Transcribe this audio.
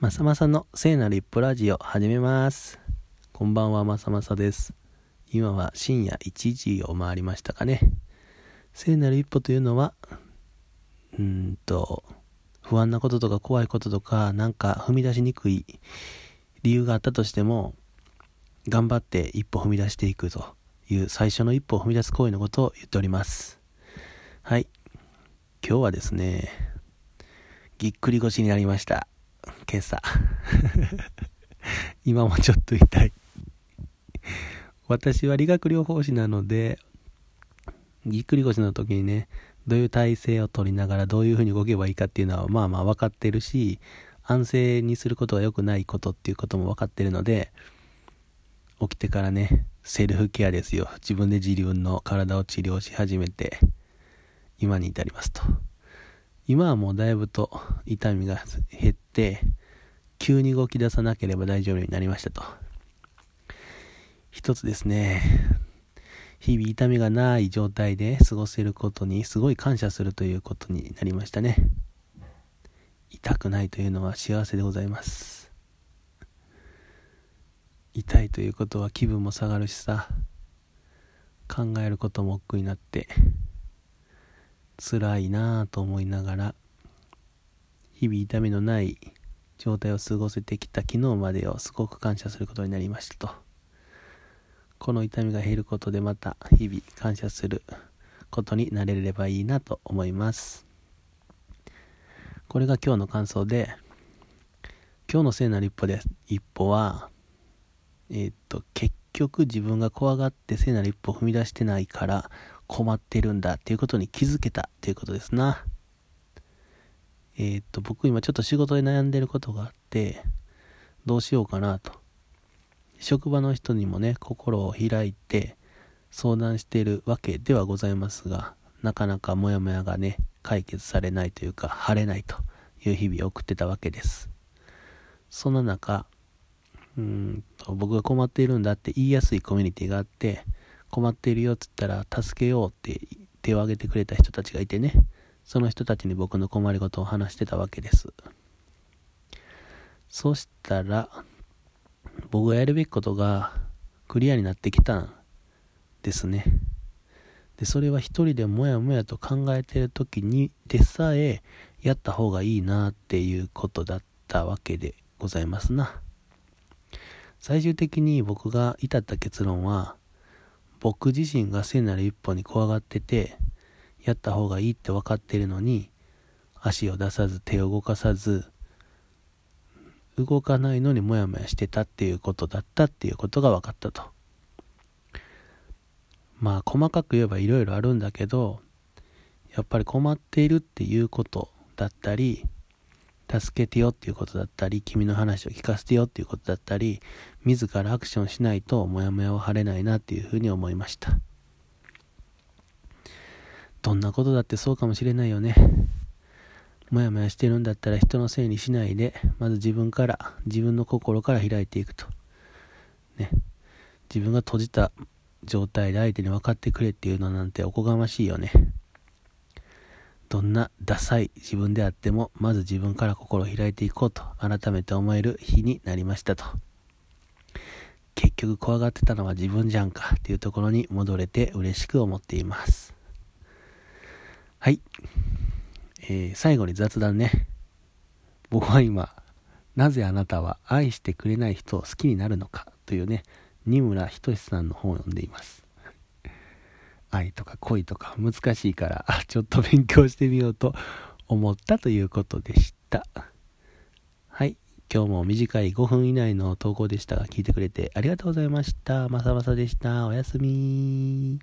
まさまさの聖なる一歩ラジオ始めます。こんばんは、まさまさです。今は深夜1時を回りましたかね。聖なる一歩というのは、うんと、不安なこととか怖いこととか、なんか踏み出しにくい理由があったとしても、頑張って一歩踏み出していくという最初の一歩を踏み出す行為のことを言っております。はい。今日はですね、ぎっくり腰になりました。今朝。今もちょっと痛い。私は理学療法士なので、ぎっくり腰の時にね、どういう体勢を取りながらどういう風に動けばいいかっていうのはまあまあ分かってるし、安静にすることが良くないことっていうことも分かってるので、起きてからね、セルフケアですよ。自分で自分の体を治療し始めて、今に至りますと。今はもうだいぶと痛みが減って、急に動き出さなければ大丈夫になりましたと。一つですね、日々痛みがない状態で過ごせることにすごい感謝するということになりましたね。痛くないというのは幸せでございます。痛いということは気分も下がるしさ、考えることも億劫になって、辛いなぁと思いながら日々痛みのない状態を過ごせてきた昨日までをすごく感謝することになりましたと。この痛みが減ることでまた日々感謝することになれればいいなと思います。これが今日の感想で今日の聖なる一歩です。一歩はえーっと結局自分が怖がって聖なる一歩を踏み出してないから困ってるんだっていうことに気づけたっていうことですな。え、っと、僕今ちょっと仕事で悩んでることがあって、どうしようかなと。職場の人にもね、心を開いて相談しているわけではございますが、なかなかモヤモヤがね、解決されないというか、晴れないという日々を送ってたわけです。そんな中、うんと僕が困っているんだって言いやすいコミュニティがあって、困っているよっつったら助けようって手を挙げてくれた人たちがいてねその人たちに僕の困りごとを話してたわけです。そしたら僕がやるべきことがクリアになってきたんですね。でそれは一人でもやもやと考えてる時にでさえやった方がいいなっていうことだったわけでございますな。最終的に僕が至った結論は僕自身が聖なる一歩に怖がってて、やった方がいいって分かってるのに、足を出さず手を動かさず、動かないのにモヤモヤしてたっていうことだったっていうことが分かったと。まあ細かく言えばいろいろあるんだけど、やっぱり困っているっていうことだったり、助けてよっていうことだったり、君の話を聞かせてよっていうことだったり、自らアクションしないとモヤモヤは晴れないなっていうふうに思いました。どんなことだってそうかもしれないよね。モヤモヤしてるんだったら人のせいにしないで、まず自分から、自分の心から開いていくと。ね。自分が閉じた状態で相手に分かってくれっていうのなんておこがましいよね。どんなダサい自分であっても、まず自分から心を開いていこうと改めて思える日になりましたと。結局怖がってたのは自分じゃんかっていうところに戻れて嬉しく思っています。はい。えー、最後に雑談ね。僕は今、なぜあなたは愛してくれない人を好きになるのかというね、二村仁さんの本を読んでいます。愛とか恋とか難しいから、ちょっと勉強してみようと思ったということでした。はい。今日も短い5分以内の投稿でしたが、聞いてくれてありがとうございました。まさまさでした。おやすみ